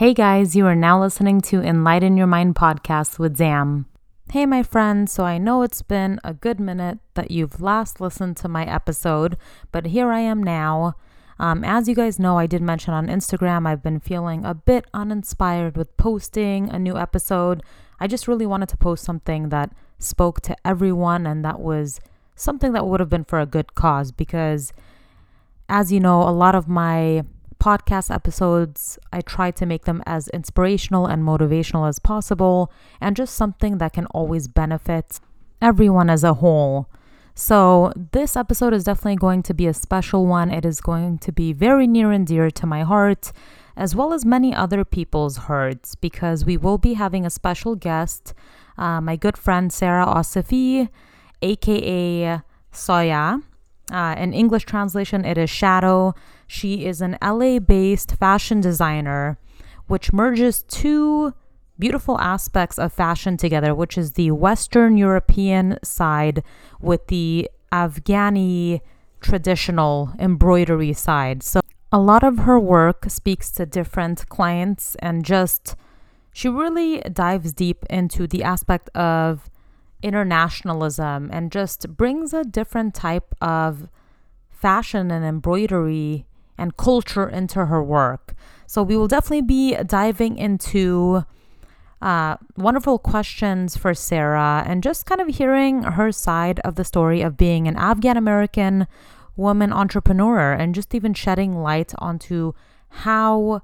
Hey guys, you are now listening to Enlighten Your Mind podcast with Zam. Hey, my friends, so I know it's been a good minute that you've last listened to my episode, but here I am now. Um, as you guys know, I did mention on Instagram, I've been feeling a bit uninspired with posting a new episode. I just really wanted to post something that spoke to everyone and that was something that would have been for a good cause because, as you know, a lot of my podcast episodes, I try to make them as inspirational and motivational as possible, and just something that can always benefit everyone as a whole. So, this episode is definitely going to be a special one. It is going to be very near and dear to my heart, as well as many other people's hearts, because we will be having a special guest, uh, my good friend Sarah Osafi, aka Soya. Uh, in English translation, it is Shadow. She is an LA based fashion designer, which merges two beautiful aspects of fashion together, which is the Western European side with the Afghani traditional embroidery side. So, a lot of her work speaks to different clients and just she really dives deep into the aspect of internationalism and just brings a different type of fashion and embroidery and culture into her work. So we will definitely be diving into uh, wonderful questions for Sarah and just kind of hearing her side of the story of being an Afghan American woman entrepreneur and just even shedding light onto how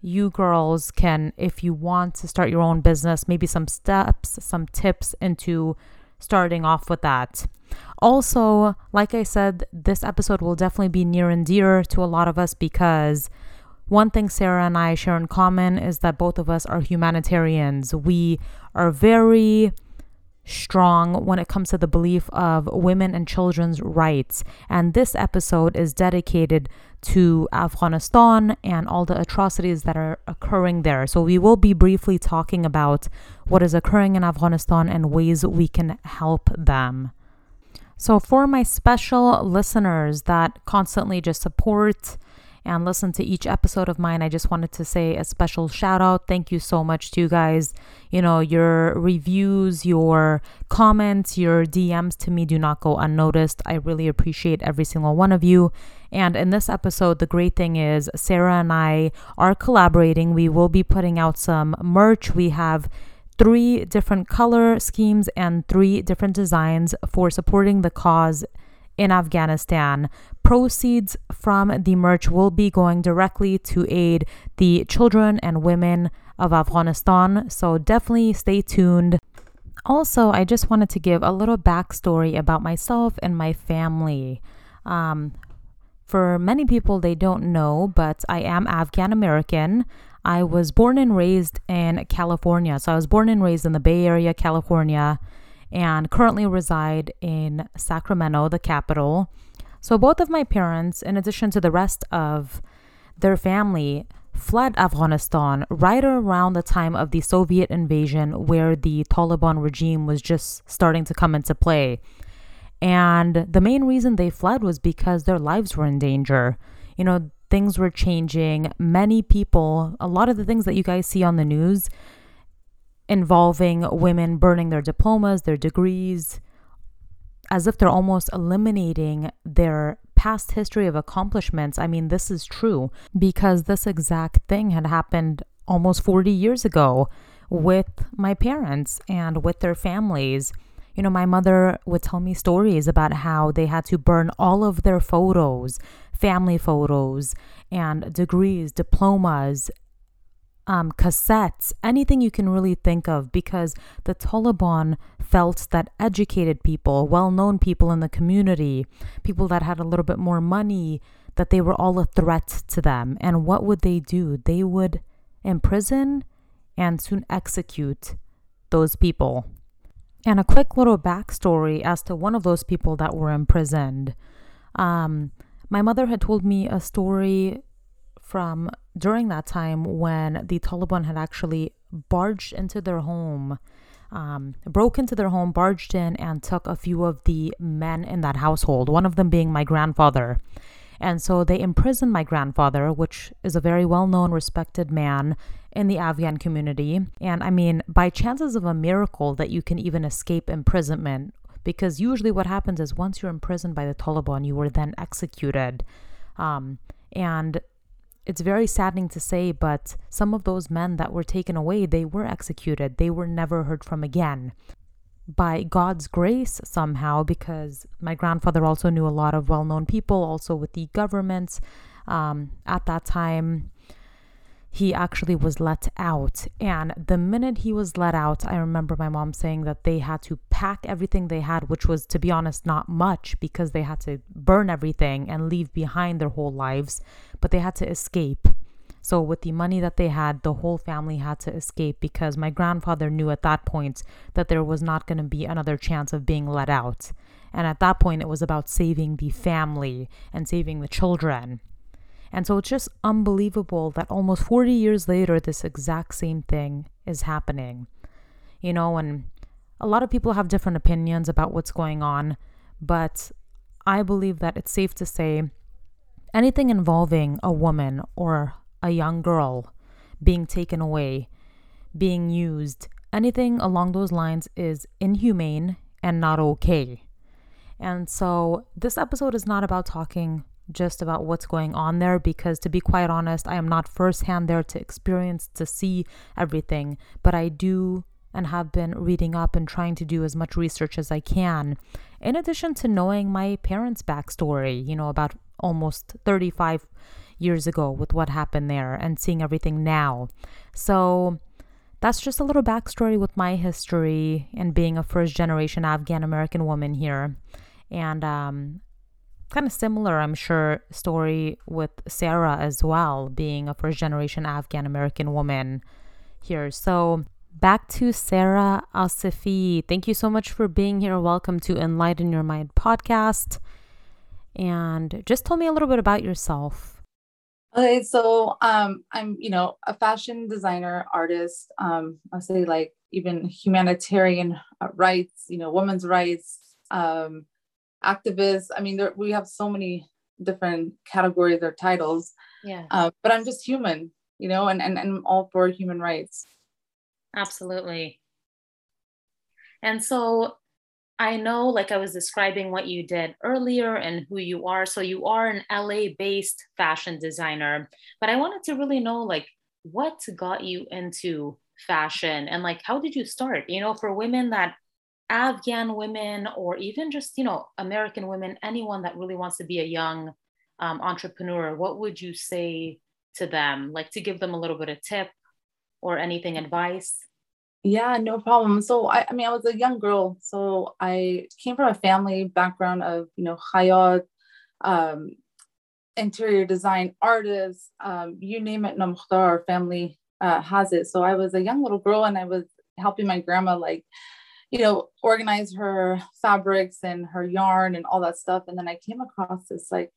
you girls can, if you want to start your own business, maybe some steps, some tips into starting off with that. Also, like I said, this episode will definitely be near and dear to a lot of us because one thing Sarah and I share in common is that both of us are humanitarians. We are very strong when it comes to the belief of women and children's rights. And this episode is dedicated to Afghanistan and all the atrocities that are occurring there. So, we will be briefly talking about what is occurring in Afghanistan and ways we can help them. So, for my special listeners that constantly just support and listen to each episode of mine, I just wanted to say a special shout out. Thank you so much to you guys. You know, your reviews, your comments, your DMs to me do not go unnoticed. I really appreciate every single one of you. And in this episode, the great thing is Sarah and I are collaborating. We will be putting out some merch. We have three different color schemes and three different designs for supporting the cause in Afghanistan. Proceeds from the merch will be going directly to aid the children and women of Afghanistan. So definitely stay tuned. Also, I just wanted to give a little backstory about myself and my family. Um, for many people, they don't know, but I am Afghan American. I was born and raised in California. So I was born and raised in the Bay Area, California and currently reside in Sacramento, the capital. So, both of my parents, in addition to the rest of their family, fled Afghanistan right around the time of the Soviet invasion, where the Taliban regime was just starting to come into play. And the main reason they fled was because their lives were in danger. You know, things were changing. Many people, a lot of the things that you guys see on the news, involving women burning their diplomas, their degrees, as if they're almost eliminating their past history of accomplishments. I mean, this is true because this exact thing had happened almost 40 years ago with my parents and with their families. You know, my mother would tell me stories about how they had to burn all of their photos, family photos, and degrees, diplomas, um, cassettes, anything you can really think of, because the Taliban felt that educated people, well known people in the community, people that had a little bit more money, that they were all a threat to them. And what would they do? They would imprison and soon execute those people. And a quick little backstory as to one of those people that were imprisoned. Um, my mother had told me a story from during that time when the Taliban had actually barged into their home, um, broke into their home, barged in, and took a few of the men in that household, one of them being my grandfather. And so they imprisoned my grandfather, which is a very well known, respected man in the Afghan community. And I mean, by chances of a miracle that you can even escape imprisonment, because usually what happens is once you're imprisoned by the Taliban, you were then executed. Um, and it's very saddening to say, but some of those men that were taken away, they were executed. They were never heard from again. By God's grace, somehow, because my grandfather also knew a lot of well known people, also with the government um, at that time he actually was let out. And the minute he was let out, I remember my mom saying that they had to pack everything they had, which was, to be honest, not much because they had to burn everything and leave behind their whole lives, but they had to escape. So, with the money that they had, the whole family had to escape because my grandfather knew at that point that there was not going to be another chance of being let out. And at that point, it was about saving the family and saving the children. And so it's just unbelievable that almost 40 years later, this exact same thing is happening. You know, and a lot of people have different opinions about what's going on, but I believe that it's safe to say anything involving a woman or a young girl being taken away, being used, anything along those lines is inhumane and not okay. And so this episode is not about talking just about what's going on there because to be quite honest, I am not firsthand there to experience to see everything, but I do and have been reading up and trying to do as much research as I can. In addition to knowing my parents' backstory, you know, about almost 35 years ago with what happened there and seeing everything now. So that's just a little backstory with my history and being a first generation Afghan American woman here. And um, kind of similar, I'm sure, story with Sarah as well, being a first generation Afghan American woman here. So, back to Sarah Asifi. Thank you so much for being here. Welcome to Enlighten Your Mind podcast. And just tell me a little bit about yourself. Okay, so um, I'm, you know, a fashion designer, artist. Um, I'll say like even humanitarian rights, you know, women's rights, um, activists. I mean, there, we have so many different categories or titles. Yeah. Uh, but I'm just human, you know, and, and, and I'm all for human rights. Absolutely. And so I know, like I was describing what you did earlier and who you are. So you are an LA based fashion designer, but I wanted to really know, like, what got you into fashion and like how did you start you know for women that Afghan women or even just, you know, American women, anyone that really wants to be a young um, entrepreneur, what would you say to them? Like to give them a little bit of tip or anything advice? Yeah, no problem. So I, I mean, I was a young girl, so I came from a family background of, you know, Hayat, um, interior design artists, um, you name it, Namukhtar, our family uh, has it. So I was a young little girl and I was helping my grandma like you know, organize her fabrics and her yarn and all that stuff. And then I came across this like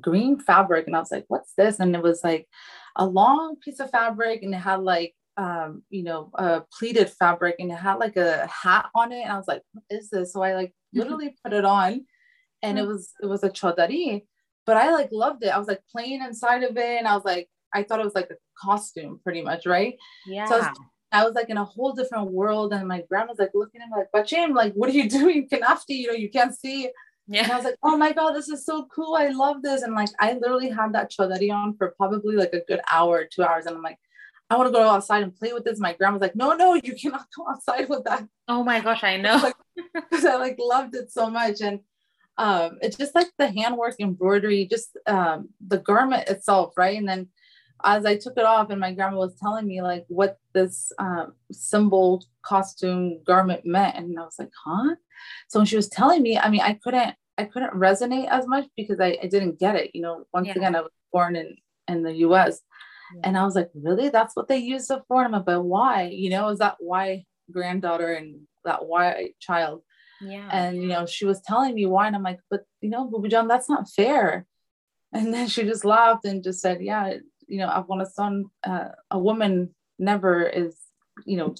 green fabric and I was like, what's this? And it was like a long piece of fabric and it had like, um, you know, a pleated fabric and it had like a hat on it. And I was like, what is this? So I like mm-hmm. literally put it on and it mm. was, it was a chodari, but I like loved it. I was like playing inside of it and I was like, I thought it was like a costume pretty much, right? Yeah. So I was I was like in a whole different world. And my grandma's like looking at me like, Bachim, like, what are you doing? Kanafti, you know, you can't see. Yeah. And I was like, oh my God, this is so cool. I love this. And like, I literally had that chodari on for probably like a good hour, two hours. And I'm like, I want to go outside and play with this. My grandma's like, no, no, you cannot go outside with that. Oh my gosh, I know. Because I like loved it so much. And um, it's just like the handwork embroidery, just um, the garment itself, right? And then as I took it off and my grandma was telling me like what this um, symbol costume garment meant. And I was like huh? So when she was telling me I mean I couldn't I couldn't resonate as much because I, I didn't get it you know. Once yeah. again I was born in in the US yeah. and I was like really? That's what they use it for? And I'm like but why? You know is that why granddaughter and that why child? Yeah. And you know she was telling me why and I'm like but you know Bubu John that's not fair. And then she just laughed and just said yeah you know, Afghanistan, uh, a woman never is, you know,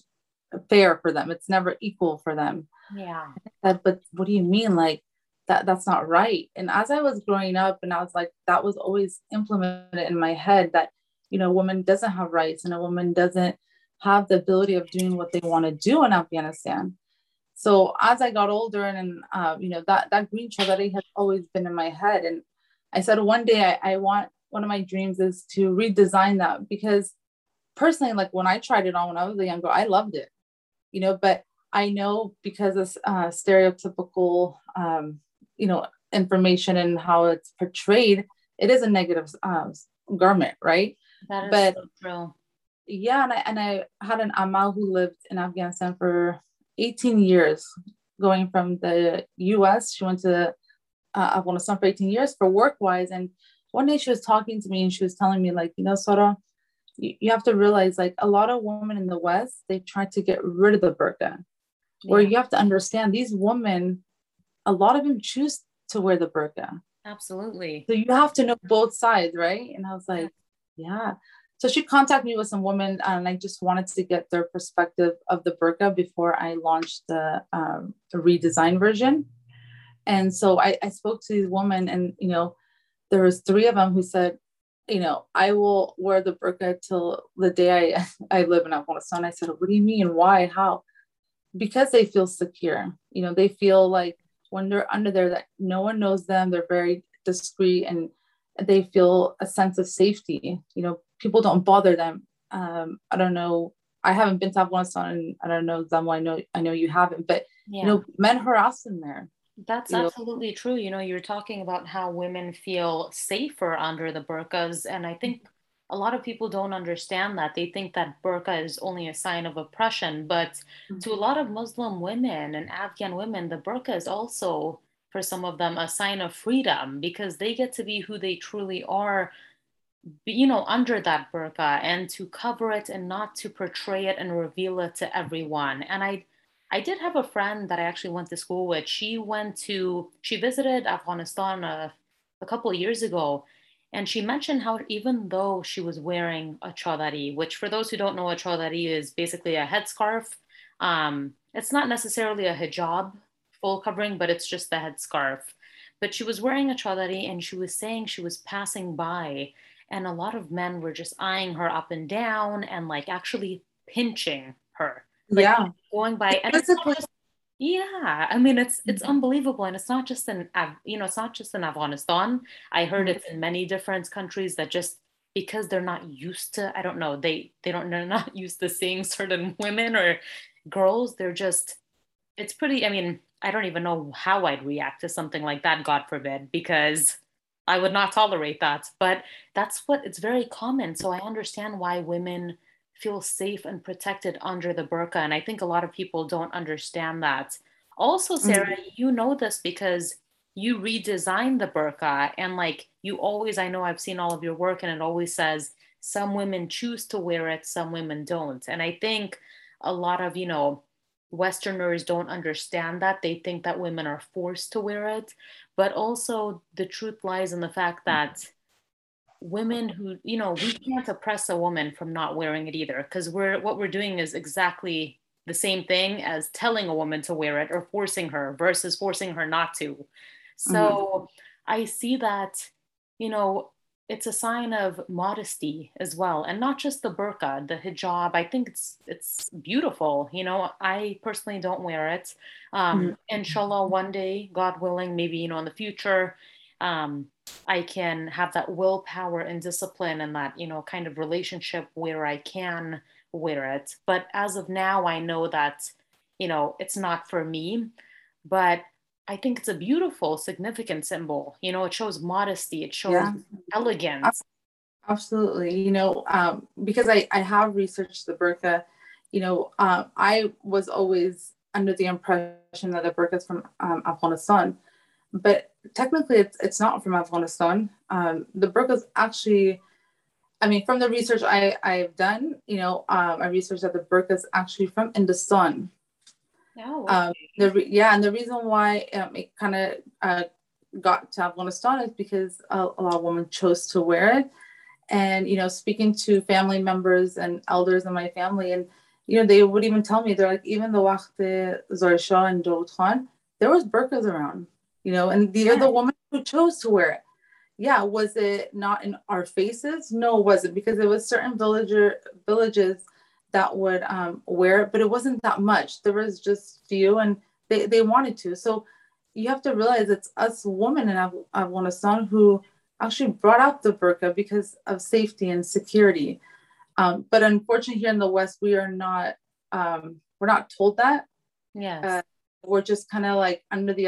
fair for them. It's never equal for them. Yeah. Said, but what do you mean? Like that, that's not right. And as I was growing up and I was like, that was always implemented in my head that you know, a woman doesn't have rights and a woman doesn't have the ability of doing what they want to do in Afghanistan. So as I got older and, uh, you know, that, that green chadari has always been in my head. And I said, one day I, I want, one of my dreams is to redesign that because personally, like when I tried it on when I was a young girl, I loved it, you know, but I know because of uh, stereotypical, um, you know, information and how it's portrayed, it is a negative um, garment, right? That is but, so true. Yeah, and I, and I had an amal who lived in Afghanistan for 18 years, going from the U.S. She went to uh, Afghanistan for 18 years for work wise, and one day she was talking to me and she was telling me like, you know, Sora, you, you have to realize like a lot of women in the West they try to get rid of the burqa, yeah. where you have to understand these women, a lot of them choose to wear the burqa. Absolutely. So you have to know both sides, right? And I was like, yeah. So she contacted me with some women, and I just wanted to get their perspective of the burqa before I launched the, um, the redesigned version. And so I, I spoke to these women, and you know, there was three of them who said, you know, I will wear the burqa till the day I, I live in Afghanistan. I said, what do you mean? Why? How? Because they feel secure. You know, they feel like when they're under there that no one knows them they're very discreet and they feel a sense of safety you know people don't bother them um, i don't know i haven't been to afghanistan and i don't know them i know i know you haven't but yeah. you know men harass them there that's absolutely know? true you know you're talking about how women feel safer under the burqas and i think a lot of people don't understand that. They think that burqa is only a sign of oppression, but mm-hmm. to a lot of Muslim women and Afghan women, the burqa is also, for some of them, a sign of freedom because they get to be who they truly are, you know, under that burqa and to cover it and not to portray it and reveal it to everyone. And I, I did have a friend that I actually went to school with. She went to, she visited Afghanistan a, a couple of years ago and she mentioned how even though she was wearing a chadari, which for those who don't know, a chadari is basically a headscarf. Um, it's not necessarily a hijab full covering, but it's just the headscarf. But she was wearing a chadari and she was saying she was passing by and a lot of men were just eyeing her up and down and like actually pinching her. Like, yeah. Going by. And just yeah, I mean it's it's mm-hmm. unbelievable, and it's not just in you know it's not just in Afghanistan. I heard it's in many different countries that just because they're not used to I don't know they they don't they're not used to seeing certain women or girls. They're just it's pretty. I mean I don't even know how I'd react to something like that. God forbid, because I would not tolerate that. But that's what it's very common. So I understand why women feel safe and protected under the burqa. And I think a lot of people don't understand that. Also, mm-hmm. Sarah, mm-hmm. you know this because you redesigned the burqa and like you always, I know I've seen all of your work and it always says some women choose to wear it, some women don't. And I think a lot of, you know, Westerners don't understand that. They think that women are forced to wear it. But also, the truth lies in the fact that women who you know we can't oppress a woman from not wearing it either because we're what we're doing is exactly the same thing as telling a woman to wear it or forcing her versus forcing her not to so mm-hmm. i see that you know it's a sign of modesty as well and not just the burqa the hijab i think it's it's beautiful you know i personally don't wear it um mm-hmm. inshallah one day god willing maybe you know in the future um I can have that willpower and discipline and that, you know, kind of relationship where I can wear it. But as of now, I know that, you know, it's not for me. But I think it's a beautiful, significant symbol. You know, it shows modesty, it shows yeah. elegance. Absolutely. You know, um, because I, I have researched the burqa, you know, uh, I was always under the impression that the burqa is from um, Afghanistan but technically it's, it's not from Afghanistan. Um, the book is actually, I mean, from the research I, I've done, you know, um, I researched that the burqa is actually from Hindustan. Oh, okay. um, the re- yeah, and the reason why um, it kind of uh, got to Afghanistan is because a, a, lot of women chose to wear it. And, you know, speaking to family members and elders in my family, and, you know, they would even tell me, they're like, even the Waqt Zahir Shah and Dawood Khan, there was burqas around you know, and they're yeah. the woman who chose to wear it, yeah, was it not in our faces? No, it wasn't because it was certain villager villages that would um, wear it, but it wasn't that much. There was just few, and they they wanted to. So you have to realize it's us women and I, I in Af- Afghanistan who actually brought out the burqa because of safety and security. Um, but unfortunately, here in the West, we are not um, we're not told that. Yeah. Uh, we're just kind of like under the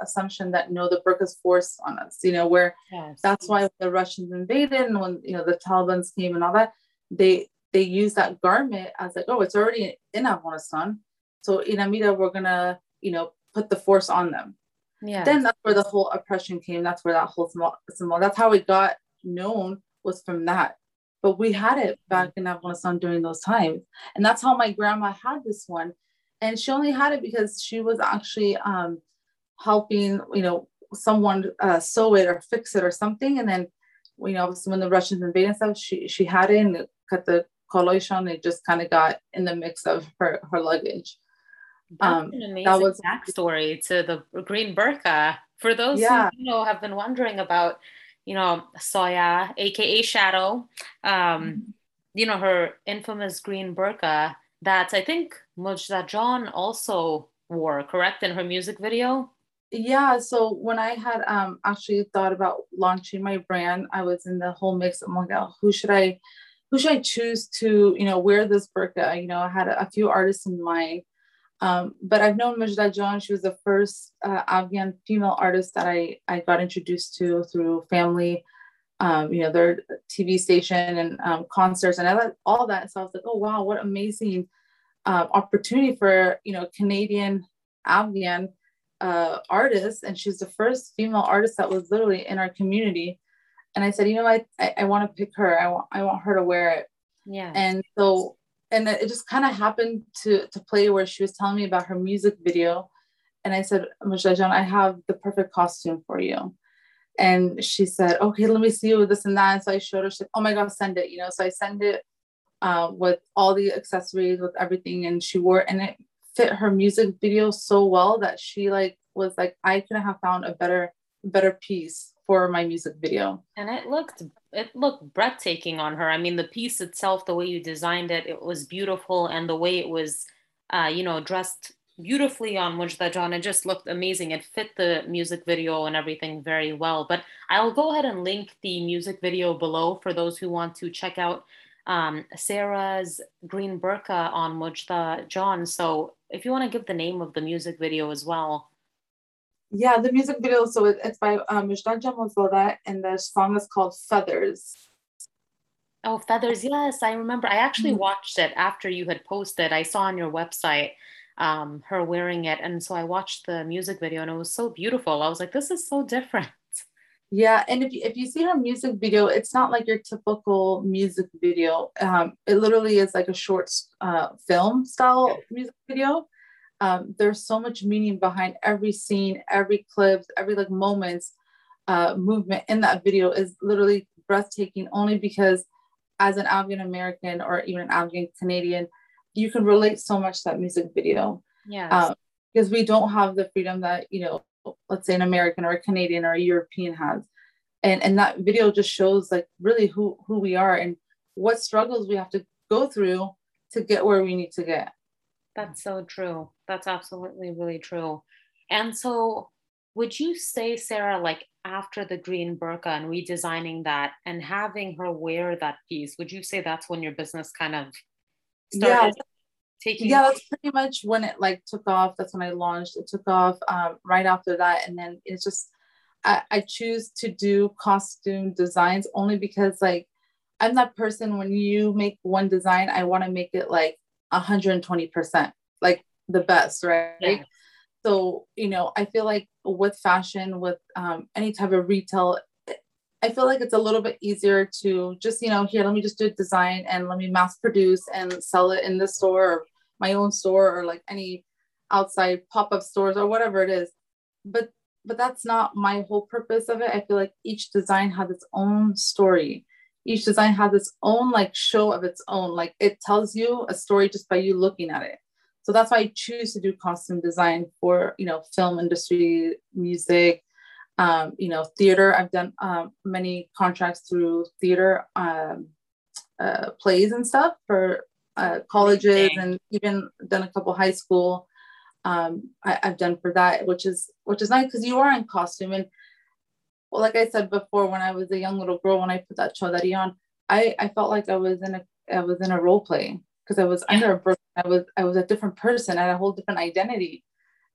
assumption that no, the burqa's forced on us. You know, where yes. that's why the Russians invaded and when you know the Taliban's came and all that, they they use that garment as like, oh, it's already in Afghanistan. So in Amida, we're gonna, you know, put the force on them. Yeah. Then that's where the whole oppression came. That's where that whole small, small that's how it got known was from that. But we had it mm-hmm. back in Afghanistan during those times. And that's how my grandma had this one. And she only had it because she was actually um, helping, you know, someone uh, sew it or fix it or something. And then, you know, when the Russians invaded stuff, she, she had it and cut the collation. It just kind of got in the mix of her, her luggage. That's um, an amazing that was, backstory to the green burqa. For those yeah. who you know have been wondering about, you know, Soya, aka Shadow, um, mm-hmm. you know, her infamous green burqa that I think Mujda John also wore, correct, in her music video? Yeah, so when I had um actually thought about launching my brand, I was in the whole mix. I'm like, oh, who should I who should I choose to, you know, wear this burqa? You know, I had a, a few artists in mind um, but I've known Mujda John. She was the first uh, Afghan female artist that I, I got introduced to through family, um, you know, their TV station and um, concerts and I, all that. So I was like, oh, wow, what amazing uh, opportunity for, you know, Canadian Afghan uh, artist. And she's the first female artist that was literally in our community. And I said, you know, I, I, I want to pick her. I want, I want her to wear it. Yeah. And so and it just kind of happened to to play where she was telling me about her music video and i said Mujda i have the perfect costume for you and she said okay let me see you with this and that and so i showed her she said oh my god send it you know so i send it uh, with all the accessories with everything and she wore and it fit her music video so well that she like was like i couldn't have found a better better piece for my music video. And it looked it looked breathtaking on her. I mean, the piece itself, the way you designed it, it was beautiful, and the way it was, uh, you know, dressed beautifully on Mujda John. It just looked amazing. It fit the music video and everything very well. But I'll go ahead and link the music video below for those who want to check out um, Sarah's Green Burqa on Mujda John. So if you want to give the name of the music video as well. Yeah, the music video. So it, it's by um, Mujdan Jamalzadah, and the song is called Feathers. Oh, Feathers. Yes, I remember. I actually mm-hmm. watched it after you had posted. I saw on your website um, her wearing it. And so I watched the music video and it was so beautiful. I was like, this is so different. Yeah, and if you, if you see her music video, it's not like your typical music video. Um, it literally is like a short uh, film style music video um, there's so much meaning behind every scene, every clip, every like moments, uh, movement in that video is literally breathtaking only because as an Afghan American or even an Afghan Canadian, you can relate so much to that music video. Yeah. Um, because we don't have the freedom that, you know, let's say an American or a Canadian or a European has. And and that video just shows like really who who we are and what struggles we have to go through to get where we need to get. That's so true. That's absolutely really true. And so, would you say, Sarah, like after the green burqa and redesigning that and having her wear that piece, would you say that's when your business kind of started? Yeah. Taking yeah, that's pretty much when it like took off. That's when I launched. It took off um, right after that, and then it's just I, I choose to do costume designs only because like I'm that person when you make one design, I want to make it like 120%, like the best, right? Yeah. So, you know, I feel like with fashion, with um, any type of retail, I feel like it's a little bit easier to just, you know, here, let me just do a design and let me mass produce and sell it in the store or my own store or like any outside pop-up stores or whatever it is. But but that's not my whole purpose of it. I feel like each design has its own story each design has its own like show of its own like it tells you a story just by you looking at it so that's why i choose to do costume design for you know film industry music um, you know, theater. I've done um, many contracts through theater um, uh, plays and stuff for uh, colleges, and even done a couple high school. Um, I, have done for that, which is which is nice because you are in costume. And well, like I said before, when I was a young little girl, when I put that chodari on, I I felt like I was in a I was in a role play because I was yeah. under a. I was I was a different person. I had a whole different identity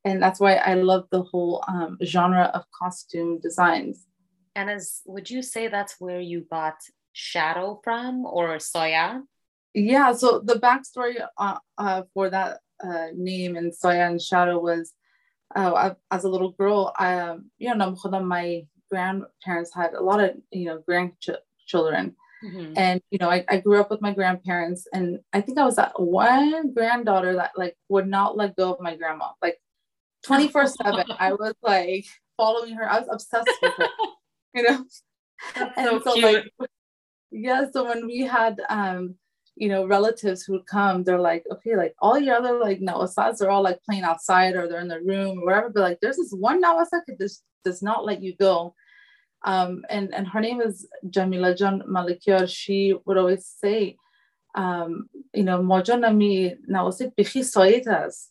and that's why I love the whole um, genre of costume designs. And as would you say that's where you got Shadow from or Soya? Yeah, so the backstory uh, uh, for that uh, name and Soya and Shadow was uh, as a little girl, I, you know, my grandparents had a lot of, you know, grandchildren. Mm-hmm. And you know, I, I grew up with my grandparents, and I think I was that one granddaughter that like would not let go of my grandma. Like 24 7 i was like following her. I was obsessed with her you know? That's and so, so cute. like yeah so when we had um you know relatives who would come they're like okay like all your other like nawasads are all like playing outside or they're in the room or wherever but like there's this one nawasa that just does not let you go. Um and and her name is jamila john malikiar she would always say um you know mojo nami nawase bikhi soyetas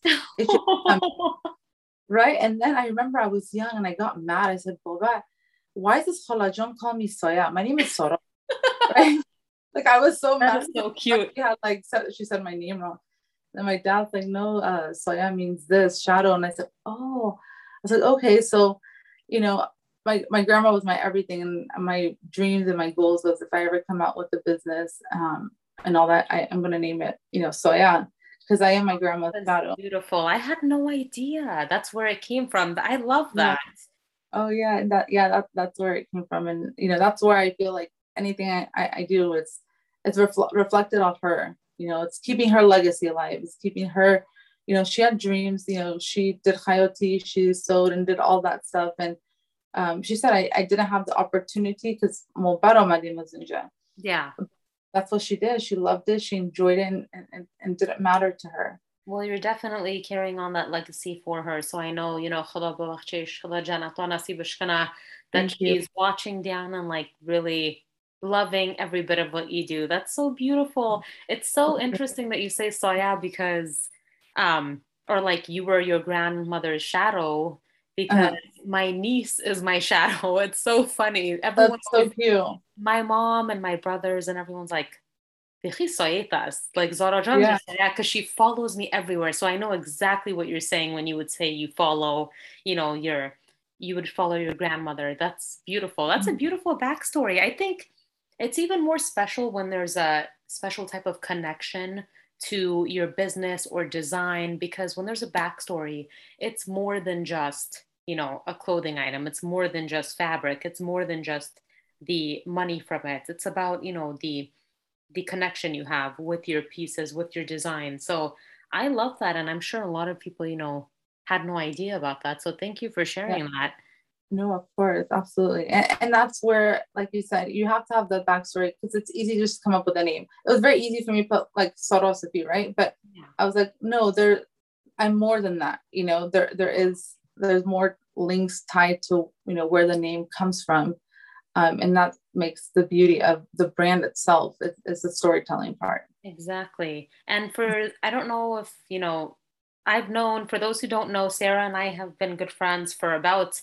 right? And then I remember I was young and I got mad. I said, Boba, why is this Khalajon call me Soya? My name is Sora. right? Like I was so mad. so cute. Yeah, like said, she said my name wrong. And my dad's like, no, uh, Soya means this, shadow. And I said, oh. I said, okay, so, you know, my, my grandma was my everything and my dreams and my goals was if I ever come out with a business um, and all that, I, I'm gonna name it, you know, Soya because I am my grandma's That's Beautiful. I had no idea. That's where it came from. I love that. Yeah. Oh yeah, that yeah, that, that's where it came from, and you know that's where I feel like anything I, I, I do is it's refl- reflected off her. You know, it's keeping her legacy alive. It's keeping her. You know, she had dreams. You know, she did coyote, she sewed and did all that stuff, and um, she said I, I didn't have the opportunity because yeah that's what she did. She loved it. She enjoyed it and, and, and didn't matter to her. Well, you're definitely carrying on that legacy for her. So I know, you know, that she's watching down and like really loving every bit of what you do. That's so beautiful. It's so interesting that you say soya because um or like you were your grandmother's shadow because uh-huh. my niece is my shadow. It's so funny. Everyone's That's so cute. My mom and my brothers and everyone's like, like Zara yeah, because she follows me everywhere. So I know exactly what you're saying when you would say you follow, you know, your you would follow your grandmother. That's beautiful. That's mm-hmm. a beautiful backstory. I think it's even more special when there's a special type of connection to your business or design because when there's a backstory, it's more than just you know a clothing item. It's more than just fabric. It's more than just the money from it. It's about you know the the connection you have with your pieces with your design. So i love that and i'm sure a lot of people you know had no idea about that. So thank you for sharing yeah. that. No of course. Absolutely. And, and that's where like you said you have to have the backstory because it's easy just to just come up with a name. It was very easy for me to put like Sorosafi, right? But yeah. i was like no there i'm more than that. You know there there is there's more links tied to you know where the name comes from. Um, and that makes the beauty of the brand itself is the storytelling part. Exactly. And for i don't know if you know i've known for those who don't know sarah and i have been good friends for about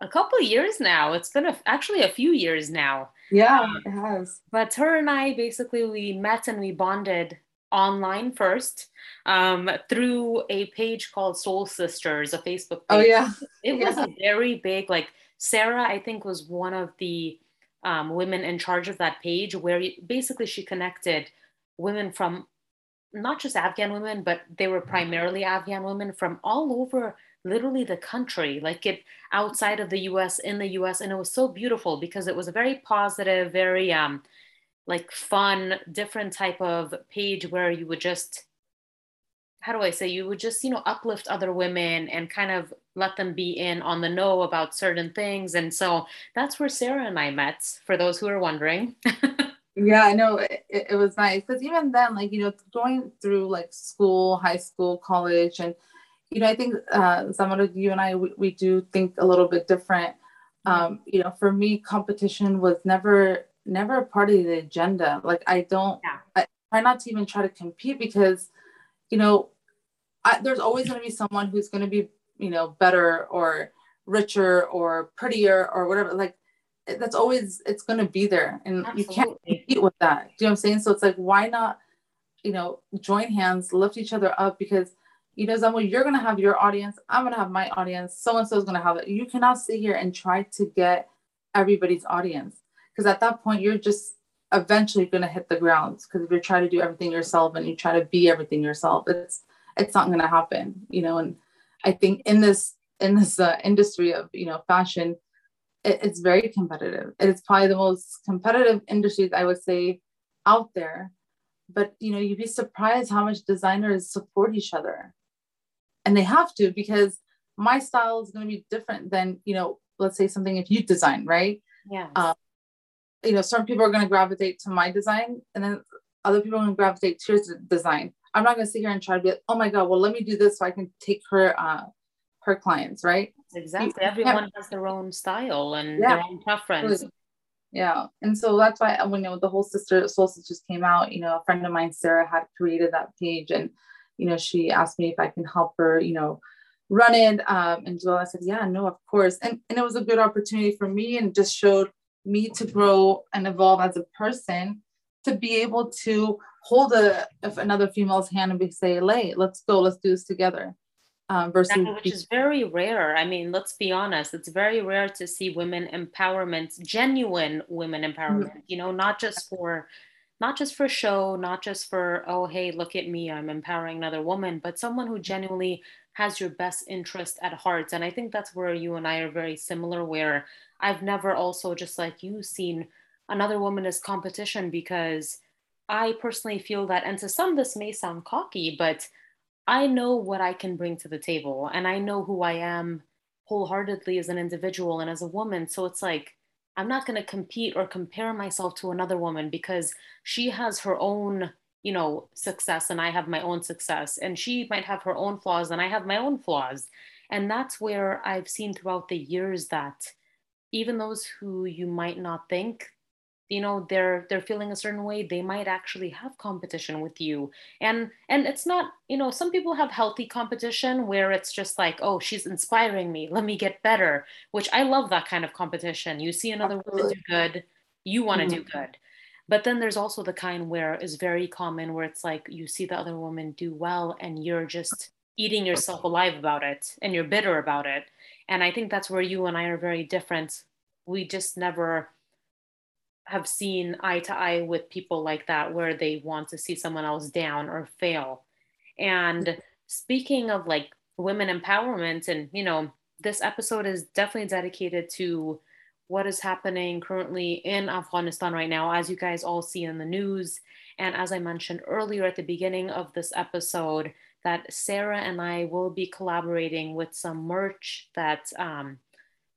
a couple years now. It's been a, actually a few years now. Yeah um, it has. but her and i basically we met and we bonded online first um, through a page called Soul Sisters, a Facebook oh, page. Oh yeah, it was a very big. Like Sarah, I think was one of the um, women in charge of that page, where basically she connected women from not just Afghan women, but they were primarily Afghan women from all over literally the country, like it outside of the US, in the US. And it was so beautiful because it was a very positive, very um, like fun, different type of page where you would just, how do I say, you would just, you know, uplift other women and kind of let them be in on the know about certain things. And so that's where Sarah and I met, for those who are wondering. yeah, I know it, it was nice because even then, like, you know, going through like school, high school, college, and, you know, I think uh, some of you and I, we, we do think a little bit different Um, you know, for me, competition was never never a part of the agenda. Like I don't yeah. I try not to even try to compete because, you know, I, there's always going to be someone who's going to be, you know, better or richer or prettier or whatever. Like that's always it's going to be there, and Absolutely. you can't compete with that. Do you know what I'm saying? So it's like, why not, you know, join hands, lift each other up because. You know, Zamo, you're gonna have your audience. I'm gonna have my audience. So and so is gonna have it. You cannot sit here and try to get everybody's audience because at that point you're just eventually going to hit the ground. because if you're trying to do everything yourself and you try to be everything yourself it's it's not going to happen you know? And i think in this in this uh, industry of you know fashion it, it's very competitive. It's probably the most competitive industries i would say out there. But you know you'd be surprised how much designers support each other. And they have to because my style is going to be different than you know let's say something if you design right? Yeah um, you know, some people are going to gravitate to my design, and then other people are going to gravitate to your design. I'm not going to sit here and try to be like, oh my god, well, let me do this so I can take her uh, her clients, right? Exactly. You, Everyone has their own style and yeah, their own preference. Yeah, and so that's why when you know the whole sister soul just came out, you know, a friend of mine, Sarah, had created that page, and you know, she asked me if I can help her, you know, run it. Um, and Joel, I said, yeah, no, of course, and and it was a good opportunity for me, and just showed me to grow and evolve as a person to be able to hold a if another female's hand and be say, "Lay, let's go, let's do this together." Um, versus which is very rare. I mean, let's be honest; it's very rare to see women empowerment, genuine women empowerment. Mm-hmm. You know, not just for not just for show, not just for oh hey, look at me, I'm empowering another woman, but someone who genuinely has your best interest at heart. And I think that's where you and I are very similar, where I've never also, just like you, seen another woman as competition because I personally feel that, and to some, this may sound cocky, but I know what I can bring to the table and I know who I am wholeheartedly as an individual and as a woman. So it's like, I'm not going to compete or compare myself to another woman because she has her own, you know, success and I have my own success. And she might have her own flaws and I have my own flaws. And that's where I've seen throughout the years that even those who you might not think you know they're they're feeling a certain way they might actually have competition with you and and it's not you know some people have healthy competition where it's just like oh she's inspiring me let me get better which i love that kind of competition you see another Absolutely. woman do good you want to mm-hmm. do good but then there's also the kind where it's very common where it's like you see the other woman do well and you're just eating yourself alive about it and you're bitter about it and I think that's where you and I are very different. We just never have seen eye to eye with people like that where they want to see someone else down or fail. And speaking of like women empowerment, and you know, this episode is definitely dedicated to what is happening currently in Afghanistan right now, as you guys all see in the news. And as I mentioned earlier at the beginning of this episode, that Sarah and I will be collaborating with some merch that um,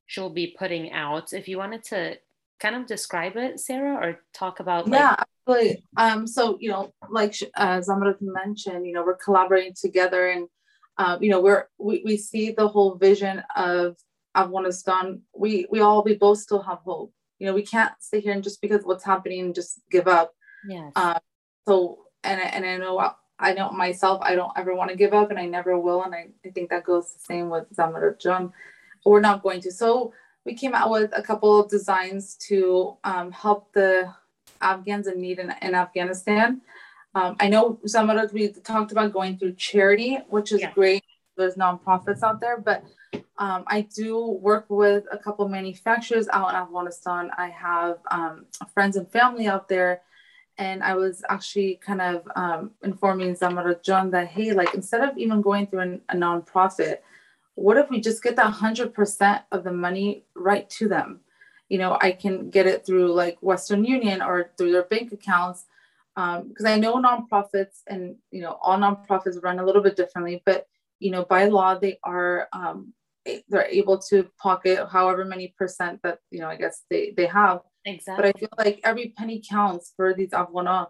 she'll be putting out. If you wanted to kind of describe it, Sarah, or talk about like- yeah, absolutely. Um, so you know, like uh, Zamrat mentioned, you know, we're collaborating together, and um, you know, we're we, we see the whole vision of Afghanistan. We we all we both still have hope. You know, we can't sit here and just because what's happening, just give up. Yes. Um, so and and I know I know myself, I don't ever want to give up and I never will. And I, I think that goes the same with Zamar John. We're not going to. So we came out with a couple of designs to um, help the Afghans in need in, in Afghanistan. Um, I know Zamar, we talked about going through charity, which is yeah. great. There's nonprofits out there, but um, I do work with a couple manufacturers out in Afghanistan. I have um, friends and family out there and I was actually kind of um, informing Zamara John that hey, like instead of even going through an, a nonprofit, what if we just get that hundred percent of the money right to them? You know, I can get it through like Western Union or through their bank accounts because um, I know nonprofits and you know all nonprofits run a little bit differently, but you know by law they are um, they're able to pocket however many percent that you know I guess they they have Exactly. But I feel like every penny counts for these Afghana.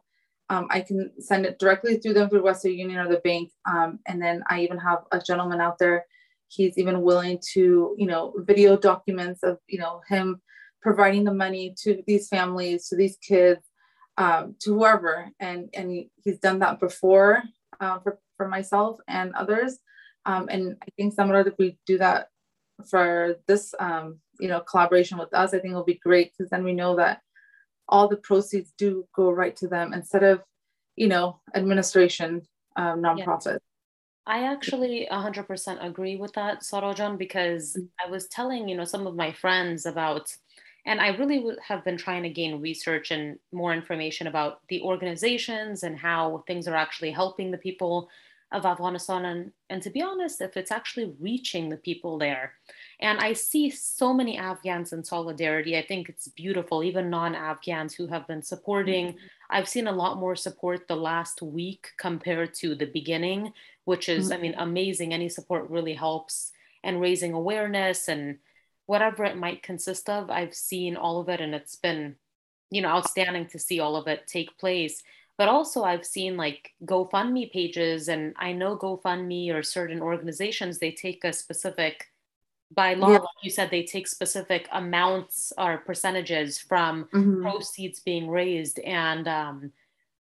Um, I can send it directly through them through Western Union or the bank. Um, and then I even have a gentleman out there. he's even willing to you know video documents of you know him providing the money to these families to these kids um, to whoever and and he's done that before uh, for, for myself and others um, and i think similar if we do that for this um, you know collaboration with us i think it'll be great because then we know that all the proceeds do go right to them instead of you know administration um, nonprofit. I actually 100% agree with that, Sarajan, because mm. I was telling, you know, some of my friends about, and I really have been trying to gain research and more information about the organizations and how things are actually helping the people of Afghanistan. And, and to be honest, if it's actually reaching the people there. And I see so many Afghans in solidarity. I think it's beautiful, even non Afghans who have been supporting. Mm-hmm. I've seen a lot more support the last week compared to the beginning, which is, mm-hmm. I mean, amazing. Any support really helps and raising awareness and whatever it might consist of. I've seen all of it and it's been, you know, outstanding to see all of it take place. But also, I've seen like GoFundMe pages, and I know GoFundMe or certain organizations, they take a specific by law, yeah. like you said, they take specific amounts or percentages from mm-hmm. proceeds being raised. And um,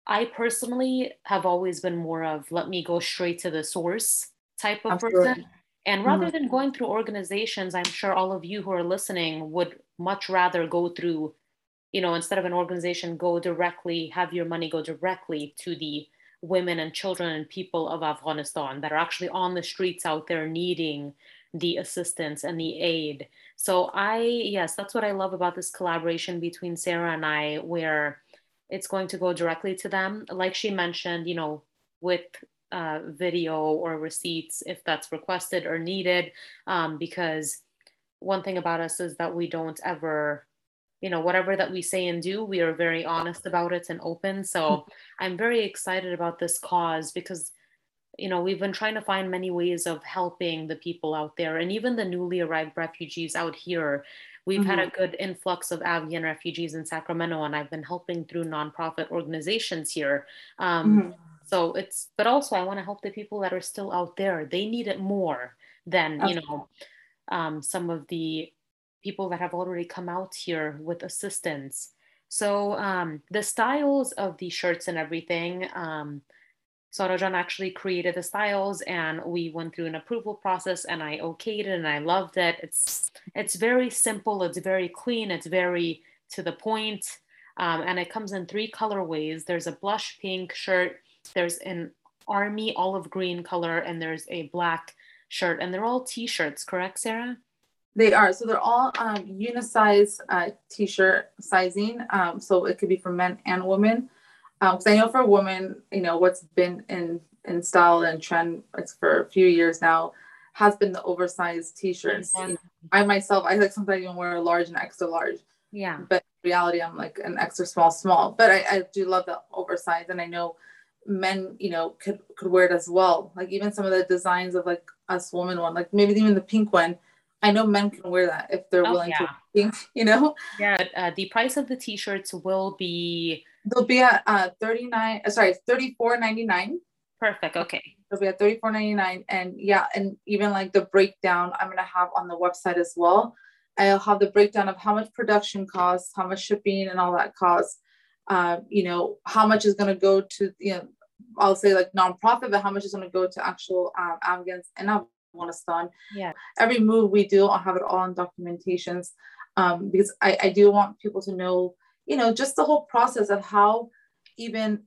I personally have always been more of let me go straight to the source type of Absolutely. person. And rather mm-hmm. than going through organizations, I'm sure all of you who are listening would much rather go through, you know, instead of an organization, go directly, have your money go directly to the women and children and people of Afghanistan that are actually on the streets out there needing the assistance and the aid. So I, yes, that's what I love about this collaboration between Sarah and I, where it's going to go directly to them. Like she mentioned, you know, with uh, video or receipts if that's requested or needed, um, because one thing about us is that we don't ever you know whatever that we say and do we are very honest about it and open so i'm very excited about this cause because you know we've been trying to find many ways of helping the people out there and even the newly arrived refugees out here we've mm-hmm. had a mm-hmm. good influx of afghan refugees in sacramento and i've been helping through nonprofit organizations here um, mm-hmm. so it's but also i want to help the people that are still out there they need it more than okay. you know um, some of the people that have already come out here with assistance so um, the styles of the shirts and everything um, Sarajan actually created the styles and we went through an approval process and I okayed it and I loved it. It's it's very simple, it's very clean, it's very to the point. Um, and it comes in three colorways. There's a blush pink shirt, there's an army olive green color, and there's a black shirt. And they're all t-shirts, correct, Sarah? They are. So they're all um, unisize uh, t-shirt sizing. Um, so it could be for men and women because um, I know for women, you know, what's been in in style and trend it's for a few years now has been the oversized t-shirts. Mm-hmm. I myself, I like sometimes even wear a large and extra large. Yeah. But reality, I'm like an extra small, small. But I, I do love the oversized, and I know men, you know, could could wear it as well. Like even some of the designs of like us woman one, like maybe even the pink one. I know men can wear that if they're oh, willing yeah. to you know. Yeah. Uh, the price of the t-shirts will be They'll be at uh, 39, uh, sorry, 34.99. Perfect. Okay. They'll be at 34.99. And yeah, and even like the breakdown I'm gonna have on the website as well. I'll have the breakdown of how much production costs, how much shipping and all that costs. Uh, you know, how much is gonna go to you know, I'll say like nonprofit, but how much is gonna go to actual um, Afghans in Afghanistan. Yeah. Every move we do, I'll have it all in documentations. Um, because I, I do want people to know you know, just the whole process of how even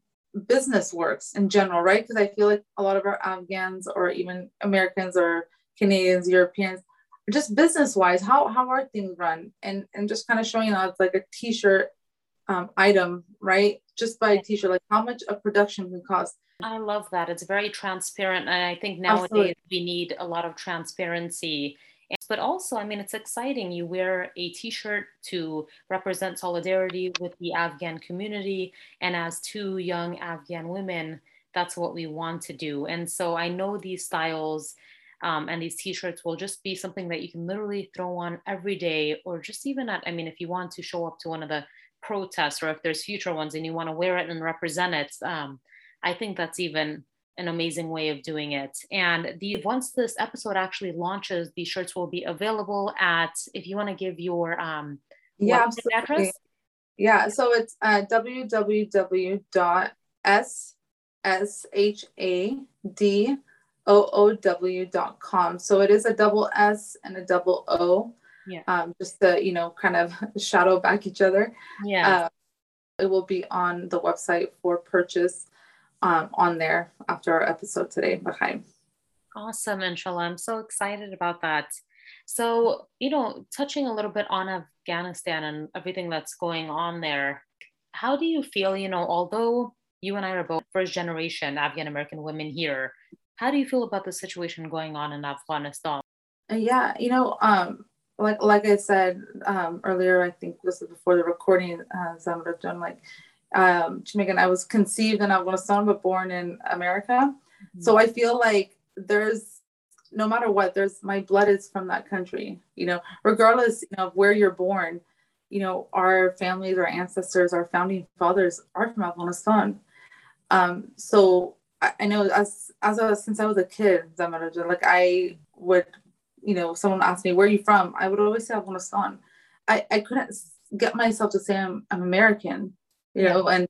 business works in general, right? Because I feel like a lot of our Afghans or even Americans or Canadians, Europeans, just business wise, how, how are things run? And, and just kind of showing out like a t shirt um, item, right? Just by a t shirt, like how much a production can cost. I love that. It's very transparent. And I think nowadays Absolutely. we need a lot of transparency but also, I mean, it's exciting. You wear a t shirt to represent solidarity with the Afghan community. And as two young Afghan women, that's what we want to do. And so I know these styles um, and these t-shirts will just be something that you can literally throw on every day or just even at i mean if you want to show up to one of the protests or if there's future ones and you want to wear it and represent it um, i think that's even an amazing way of doing it. And the once this episode actually launches, the shirts will be available at if you want to give your um yeah address. Yeah, so it's uh, www.sshadoow.com. So it is a double S and a double O. Yeah. Um, just to you know, kind of shadow back each other. Yeah. Uh, it will be on the website for purchase um, on there after our episode today. Bye. Awesome, inshallah. I'm so excited about that. So, you know, touching a little bit on Afghanistan and everything that's going on there, how do you feel, you know, although you and I are both first generation Afghan American women here, how do you feel about the situation going on in Afghanistan? Uh, yeah, you know, um, like like I said um, earlier, I think this is before the recording, uh, done like um, Jamaican. I was conceived in Afghanistan but born in America. Mm-hmm. So I feel like there's no matter what, there's my blood is from that country. You know, regardless you know, of where you're born. You know, our families, our ancestors, our founding fathers are from Afghanistan. Um, so I, I know as as a, since I was a kid, like I would, you know, someone asked me where are you from, I would always say Afghanistan. I I couldn't get myself to say I'm, I'm American you know, and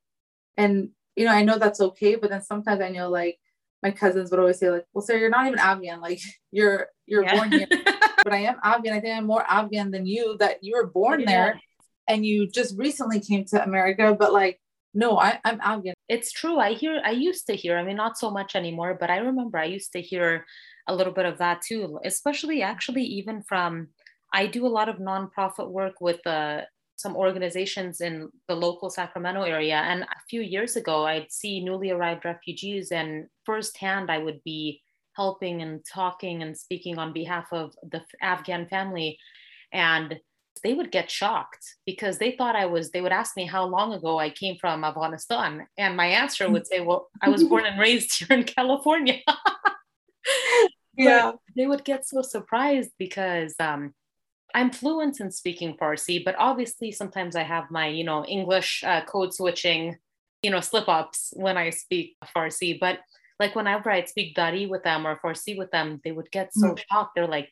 and you know, I know that's okay, but then sometimes I know like my cousins would always say like, well, sir, you're not even Afghan, like you're you're yeah. born here. but I am Afghan. I think I'm more Afghan than you that you were born yeah. there and you just recently came to America, but like no, I, I'm Afghan. It's true. I hear I used to hear, I mean not so much anymore, but I remember I used to hear a little bit of that too, especially actually even from I do a lot of nonprofit work with uh, some organizations in the local Sacramento area. And a few years ago, I'd see newly arrived refugees, and firsthand, I would be helping and talking and speaking on behalf of the Afghan family. And they would get shocked because they thought I was, they would ask me how long ago I came from Afghanistan. And my answer would say, Well, I was born and raised here in California. yeah. they would get so surprised because um, I'm fluent in speaking Farsi, but obviously sometimes I have my, you know, English uh, code switching, you know, slip ups when I speak Farsi. But like whenever I'd speak Dari with them or Farsi with them, they would get so mm. shocked. They're like,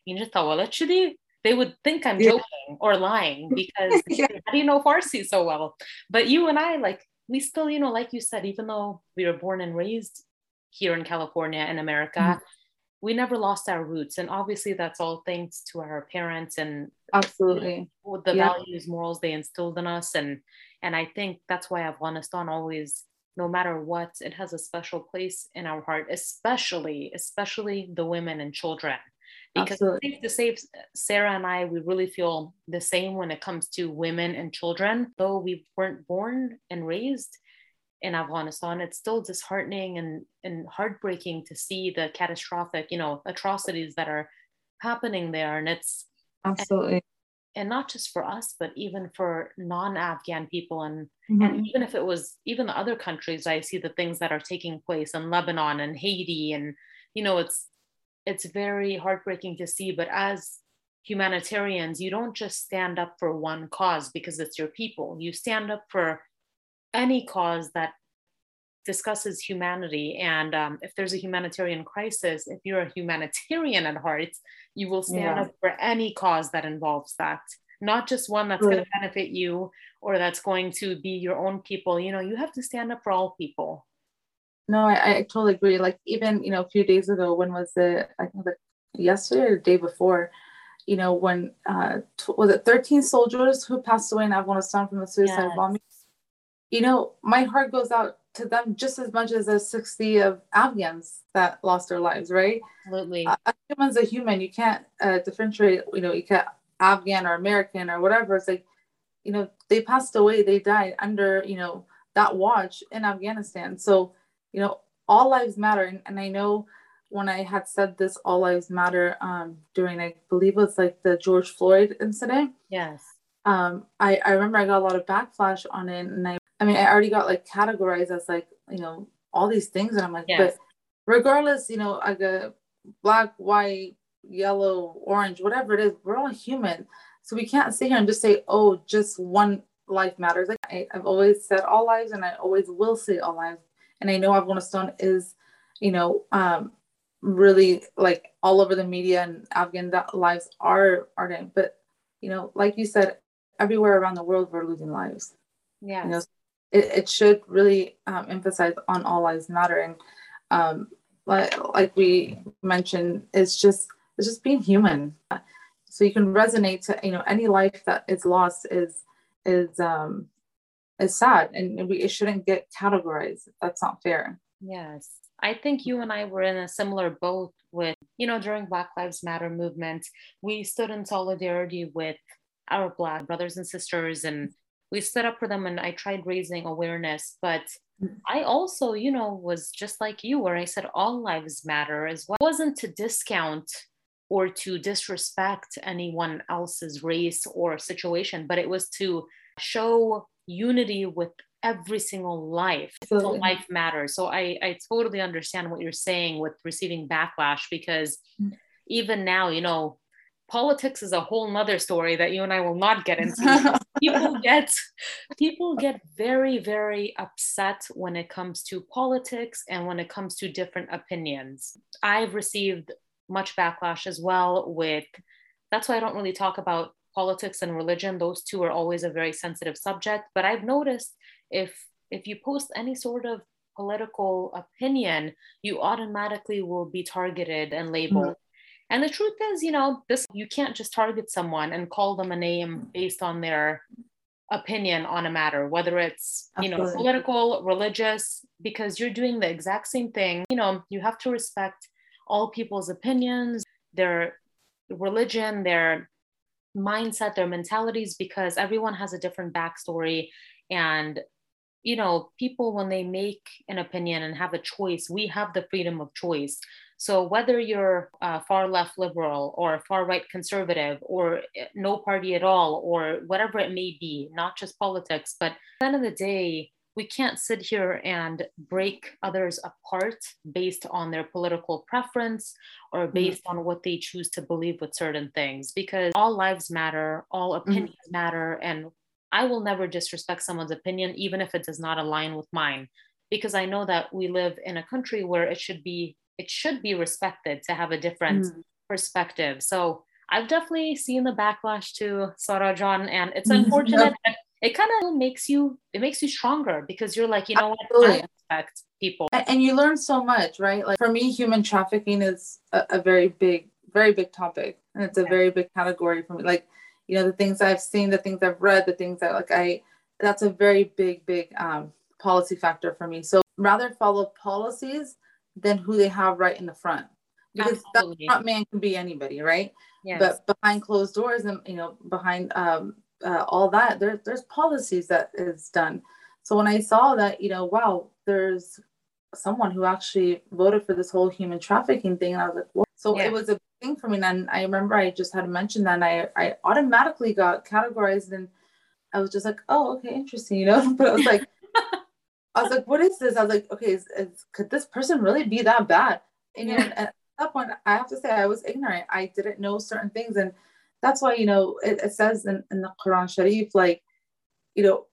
they would think I'm joking yeah. or lying because yeah. how do you know Farsi so well? But you and I, like, we still, you know, like you said, even though we were born and raised here in California in America, mm we never lost our roots and obviously that's all thanks to our parents and absolutely you know, the yeah. values morals they instilled in us and and i think that's why afghanistan always no matter what it has a special place in our heart especially especially the women and children because Absolutely. the same, sarah and i we really feel the same when it comes to women and children though we weren't born and raised in Afghanistan, it's still disheartening and, and heartbreaking to see the catastrophic, you know, atrocities that are happening there. And it's absolutely and, and not just for us, but even for non-Afghan people. And mm-hmm. and even if it was even the other countries, I see the things that are taking place in Lebanon and Haiti. And, you know, it's it's very heartbreaking to see. But as humanitarians, you don't just stand up for one cause because it's your people. You stand up for any cause that discusses humanity. And um, if there's a humanitarian crisis if you're a humanitarian at heart you will stand yeah. up for any cause that involves that. Not just one that's right. going to benefit you or that's going to be your own people. You know you have to stand up for all people. No i, I totally agree. Like even you know a few days ago when was it? I think the yesterday or the day before you know when uh was it 13 soldiers who passed away in afghanistan from the suicide yes. bombing you know, my heart goes out to them just as much as the 60 of Afghans that lost their lives, right? Absolutely. Uh, a human's a human. You can't uh, differentiate, you know, you can't Afghan or American or whatever. It's like, you know, they passed away, they died under, you know, that watch in Afghanistan. So, you know, all lives matter. And, and I know when I had said this, all lives matter um, during, I believe it was like the George Floyd incident. Yes. Um, I, I remember I got a lot of backlash on it and I I mean, I already got like categorized as like, you know, all these things. And I'm like, yes. but regardless, you know, I got black, white, yellow, orange, whatever it is, we're all human. So we can't sit here and just say, oh, just one life matters. Like I, have always said all lives and I always will say all lives. And I know Afghanistan is, you know, um, really like all over the media and Afghan lives are are but you know, like you said, everywhere around the world we're losing lives. Yeah. You know, it, it should really um, emphasize on all lives matter and um, like, like we mentioned, it's just it's just being human. So you can resonate to you know any life that is lost is is um is sad and we it shouldn't get categorized. That's not fair. Yes. I think you and I were in a similar boat with, you know, during Black Lives Matter movement, we stood in solidarity with our Black brothers and sisters and we stood up for them and I tried raising awareness. But I also, you know, was just like you, where I said all lives matter as well. It wasn't to discount or to disrespect anyone else's race or situation, but it was to show unity with every single life. So life matters. So I, I totally understand what you're saying with receiving backlash because mm. even now, you know, politics is a whole nother story that you and I will not get into. people get people get very, very upset when it comes to politics and when it comes to different opinions. I've received much backlash as well with that's why I don't really talk about politics and religion. Those two are always a very sensitive subject. But I've noticed if if you post any sort of political opinion, you automatically will be targeted and labeled. Mm-hmm. And the truth is, you know, this you can't just target someone and call them a name based on their opinion on a matter, whether it's Absolutely. you know political, religious, because you're doing the exact same thing. You know, you have to respect all people's opinions, their religion, their mindset, their mentalities, because everyone has a different backstory and you know, people, when they make an opinion and have a choice, we have the freedom of choice. So whether you're a far left liberal or a far right conservative or eh, no party at all or whatever it may be, not just politics, but at the end of the day, we can't sit here and break others apart based on their political preference or mm-hmm. based mm-hmm. on what they choose to believe with certain things because all lives matter, all mm-hmm. opinions mm-hmm. matter, and I will never disrespect someone's opinion, even if it does not align with mine, because I know that we live in a country where it should be it should be respected to have a different mm. perspective. So I've definitely seen the backlash to Sarajan, and it's mm-hmm. unfortunate. yep. It kind of makes you it makes you stronger because you're like, you know Absolutely. what, I respect people, and you learn so much, right? Like for me, human trafficking is a, a very big, very big topic, and it's a very big category for me. Like you know the things i've seen the things i've read the things that like i that's a very big big um, policy factor for me so rather follow policies than who they have right in the front because that front man can be anybody right yes. but behind closed doors and you know behind um, uh, all that there, there's policies that is done so when i saw that you know wow there's someone who actually voted for this whole human trafficking thing and i was like well so it was a thing for me. And I remember I just had mentioned that and I, I automatically got categorized and I was just like, oh, okay, interesting, you know? But I was like, I was like, what is this? I was like, okay, is, is, could this person really be that bad? And know, at that point, I have to say I was ignorant. I didn't know certain things. And that's why, you know, it, it says in, in the Quran Sharif, like, you know,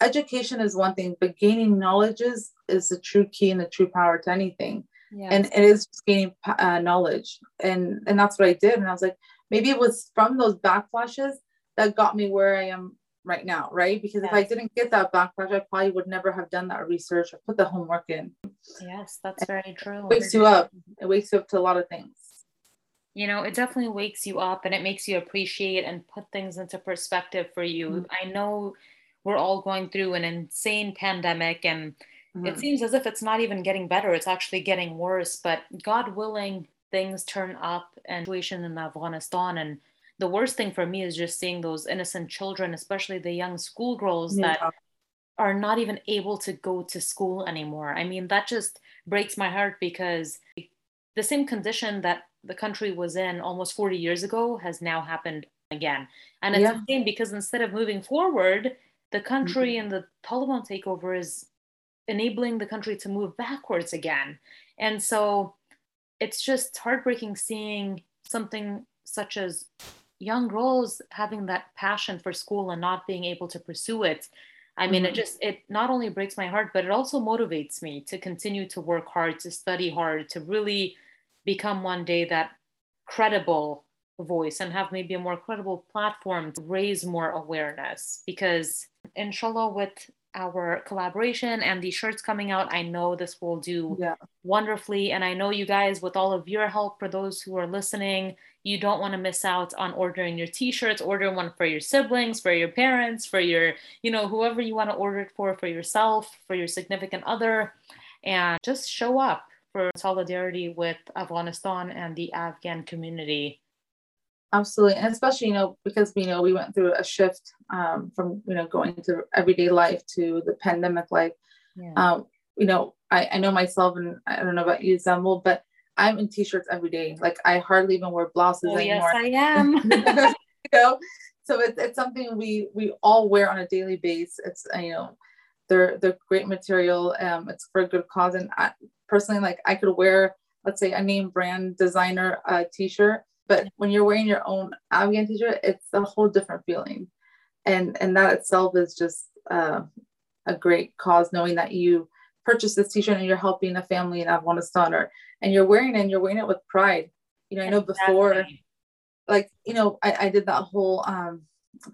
education is one thing, but gaining knowledge is, is the true key and the true power to anything yes. and it is gaining uh, knowledge and and that's what i did and i was like maybe it was from those backflashes that got me where i am right now right because yes. if i didn't get that backlash i probably would never have done that research or put the homework in yes that's and very true it wakes you up it wakes you up to a lot of things you know it definitely wakes you up and it makes you appreciate and put things into perspective for you mm-hmm. i know we're all going through an insane pandemic and Mm-hmm. It seems as if it's not even getting better, it's actually getting worse. But God willing, things turn up and situation in Afghanistan. And the worst thing for me is just seeing those innocent children, especially the young schoolgirls yeah. that are not even able to go to school anymore. I mean, that just breaks my heart because the same condition that the country was in almost 40 years ago has now happened again. And it's yeah. insane because instead of moving forward, the country mm-hmm. and the Taliban takeover is enabling the country to move backwards again. And so it's just heartbreaking seeing something such as young girls having that passion for school and not being able to pursue it. I mean, mm-hmm. it just it not only breaks my heart, but it also motivates me to continue to work hard, to study hard, to really become one day that credible voice and have maybe a more credible platform to raise more awareness. Because inshallah, with our collaboration and the shirts coming out, I know this will do yeah. wonderfully. And I know you guys, with all of your help, for those who are listening, you don't want to miss out on ordering your t-shirts order one for your siblings for your parents for your you know whoever you want to order it for for yourself for your significant other and just show up for solidarity with afghanistan and the afghan community absolutely and especially you know because you know we went through a shift um, from you know going to everyday life to the pandemic life yeah. um, you know I, I know myself and i don't know about you Zambul, but I'm in t-shirts every day. Like I hardly even wear blouses oh, anymore. Yes, I am. you know, so it's, it's something we we all wear on a daily basis. It's uh, you know, they're they're great material. Um, it's for a good cause. And I, personally, like I could wear, let's say, a name brand designer uh, t-shirt, but when you're wearing your own Afghan t-shirt, it's a whole different feeling, and and that itself is just uh, a great cause. Knowing that you purchase this t-shirt and you're helping a family in Afghanistan or and you're wearing it and you're wearing it with pride. You know, I know before like, you know, I, I did that whole um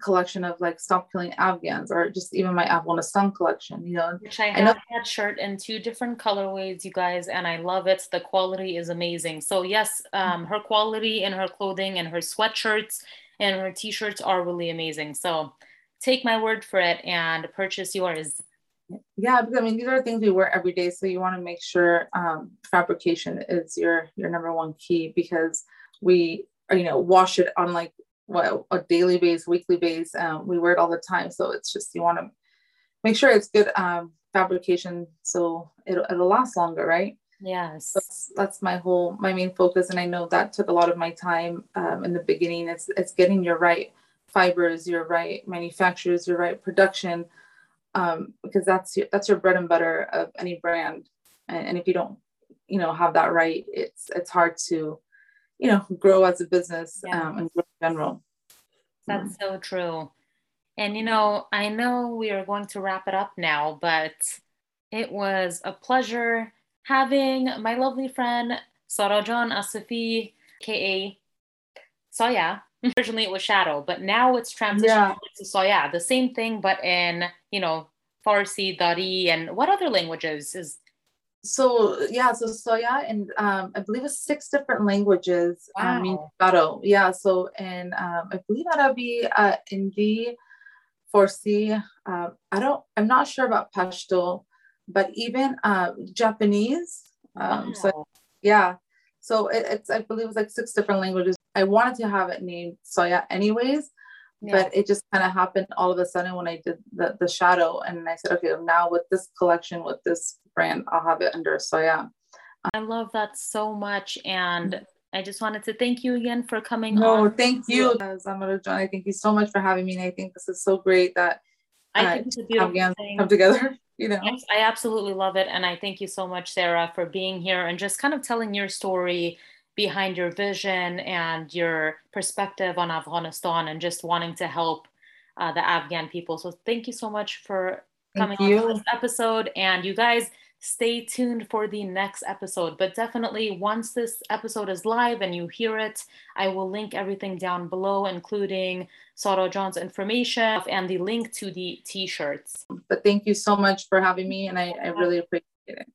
collection of like stop killing Afghans or just even my Afghanistan collection, you know. Which I have I know- that shirt in two different colorways, you guys, and I love it. The quality is amazing. So yes, um her quality in her clothing and her sweatshirts and her t-shirts are really amazing. So take my word for it and purchase yours yeah because i mean these are things we wear every day so you want to make sure um, fabrication is your your number one key because we you know wash it on like what a daily base weekly base um, we wear it all the time. So it's just you want to make sure it's good um, fabrication. So it'll, it'll last longer right? Yes. That's, that's my whole my main focus. And i know that took a lot of my time um, in the beginning. It's it's getting your right fibers your right manufacturers your right production um, because that's your, that's your bread and butter of any brand. And, and if you don't, you know, have that right, it's it's hard to, you know, grow as a business yeah. um, and grow in general. That's mm. so true. And you know, I know we are going to wrap it up now, but it was a pleasure having my lovely friend Sarajan Asafi, aka Soya. Originally it was Shadow, but now it's transitioned yeah. to Soya. The same thing, but in you know, Farsi, Dari, and what other languages is? So yeah, so Soya and um, I believe it's six different languages. Wow. Um, Garo. Yeah. So and um, I believe Arabic, uh, Hindi, Farsi. Uh, I don't. I'm not sure about Pashto, but even uh, Japanese. Um, wow. So yeah. So it, it's I believe it's like six different languages. I wanted to have it named Soya anyways, yeah. but it just kind of happened all of a sudden when I did the, the shadow. And I said, okay, now with this collection, with this brand, I'll have it under Soya. I love that so much. And I just wanted to thank you again for coming no, on. thank you, Zamara Johnny. Thank you so much for having me. And I think this is so great that I uh, think it's a beautiful thing. come together. You know, I absolutely love it. And I thank you so much, Sarah, for being here and just kind of telling your story behind your vision and your perspective on Afghanistan and just wanting to help uh, the Afghan people. So thank you so much for coming on this episode. And you guys stay tuned for the next episode. But definitely, once this episode is live and you hear it, I will link everything down below, including Sarajan's information and the link to the t shirts. But thank you so much for having me, and I, I really appreciate it.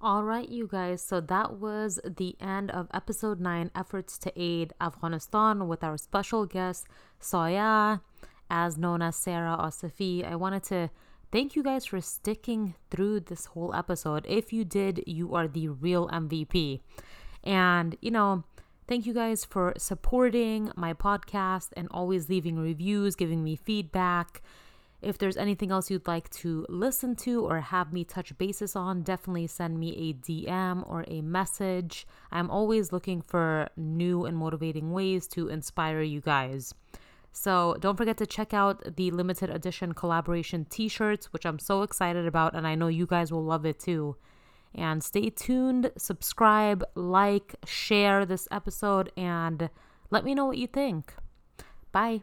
All right, you guys. So that was the end of episode 9 Efforts to Aid Afghanistan with our special guest, Soya, as known as Sarah Asafi. I wanted to thank you guys for sticking through this whole episode. If you did, you are the real MVP. And, you know, thank you guys for supporting my podcast and always leaving reviews, giving me feedback. If there's anything else you'd like to listen to or have me touch bases on, definitely send me a DM or a message. I'm always looking for new and motivating ways to inspire you guys. So don't forget to check out the limited edition collaboration t shirts, which I'm so excited about, and I know you guys will love it too. And stay tuned, subscribe, like, share this episode, and let me know what you think. Bye.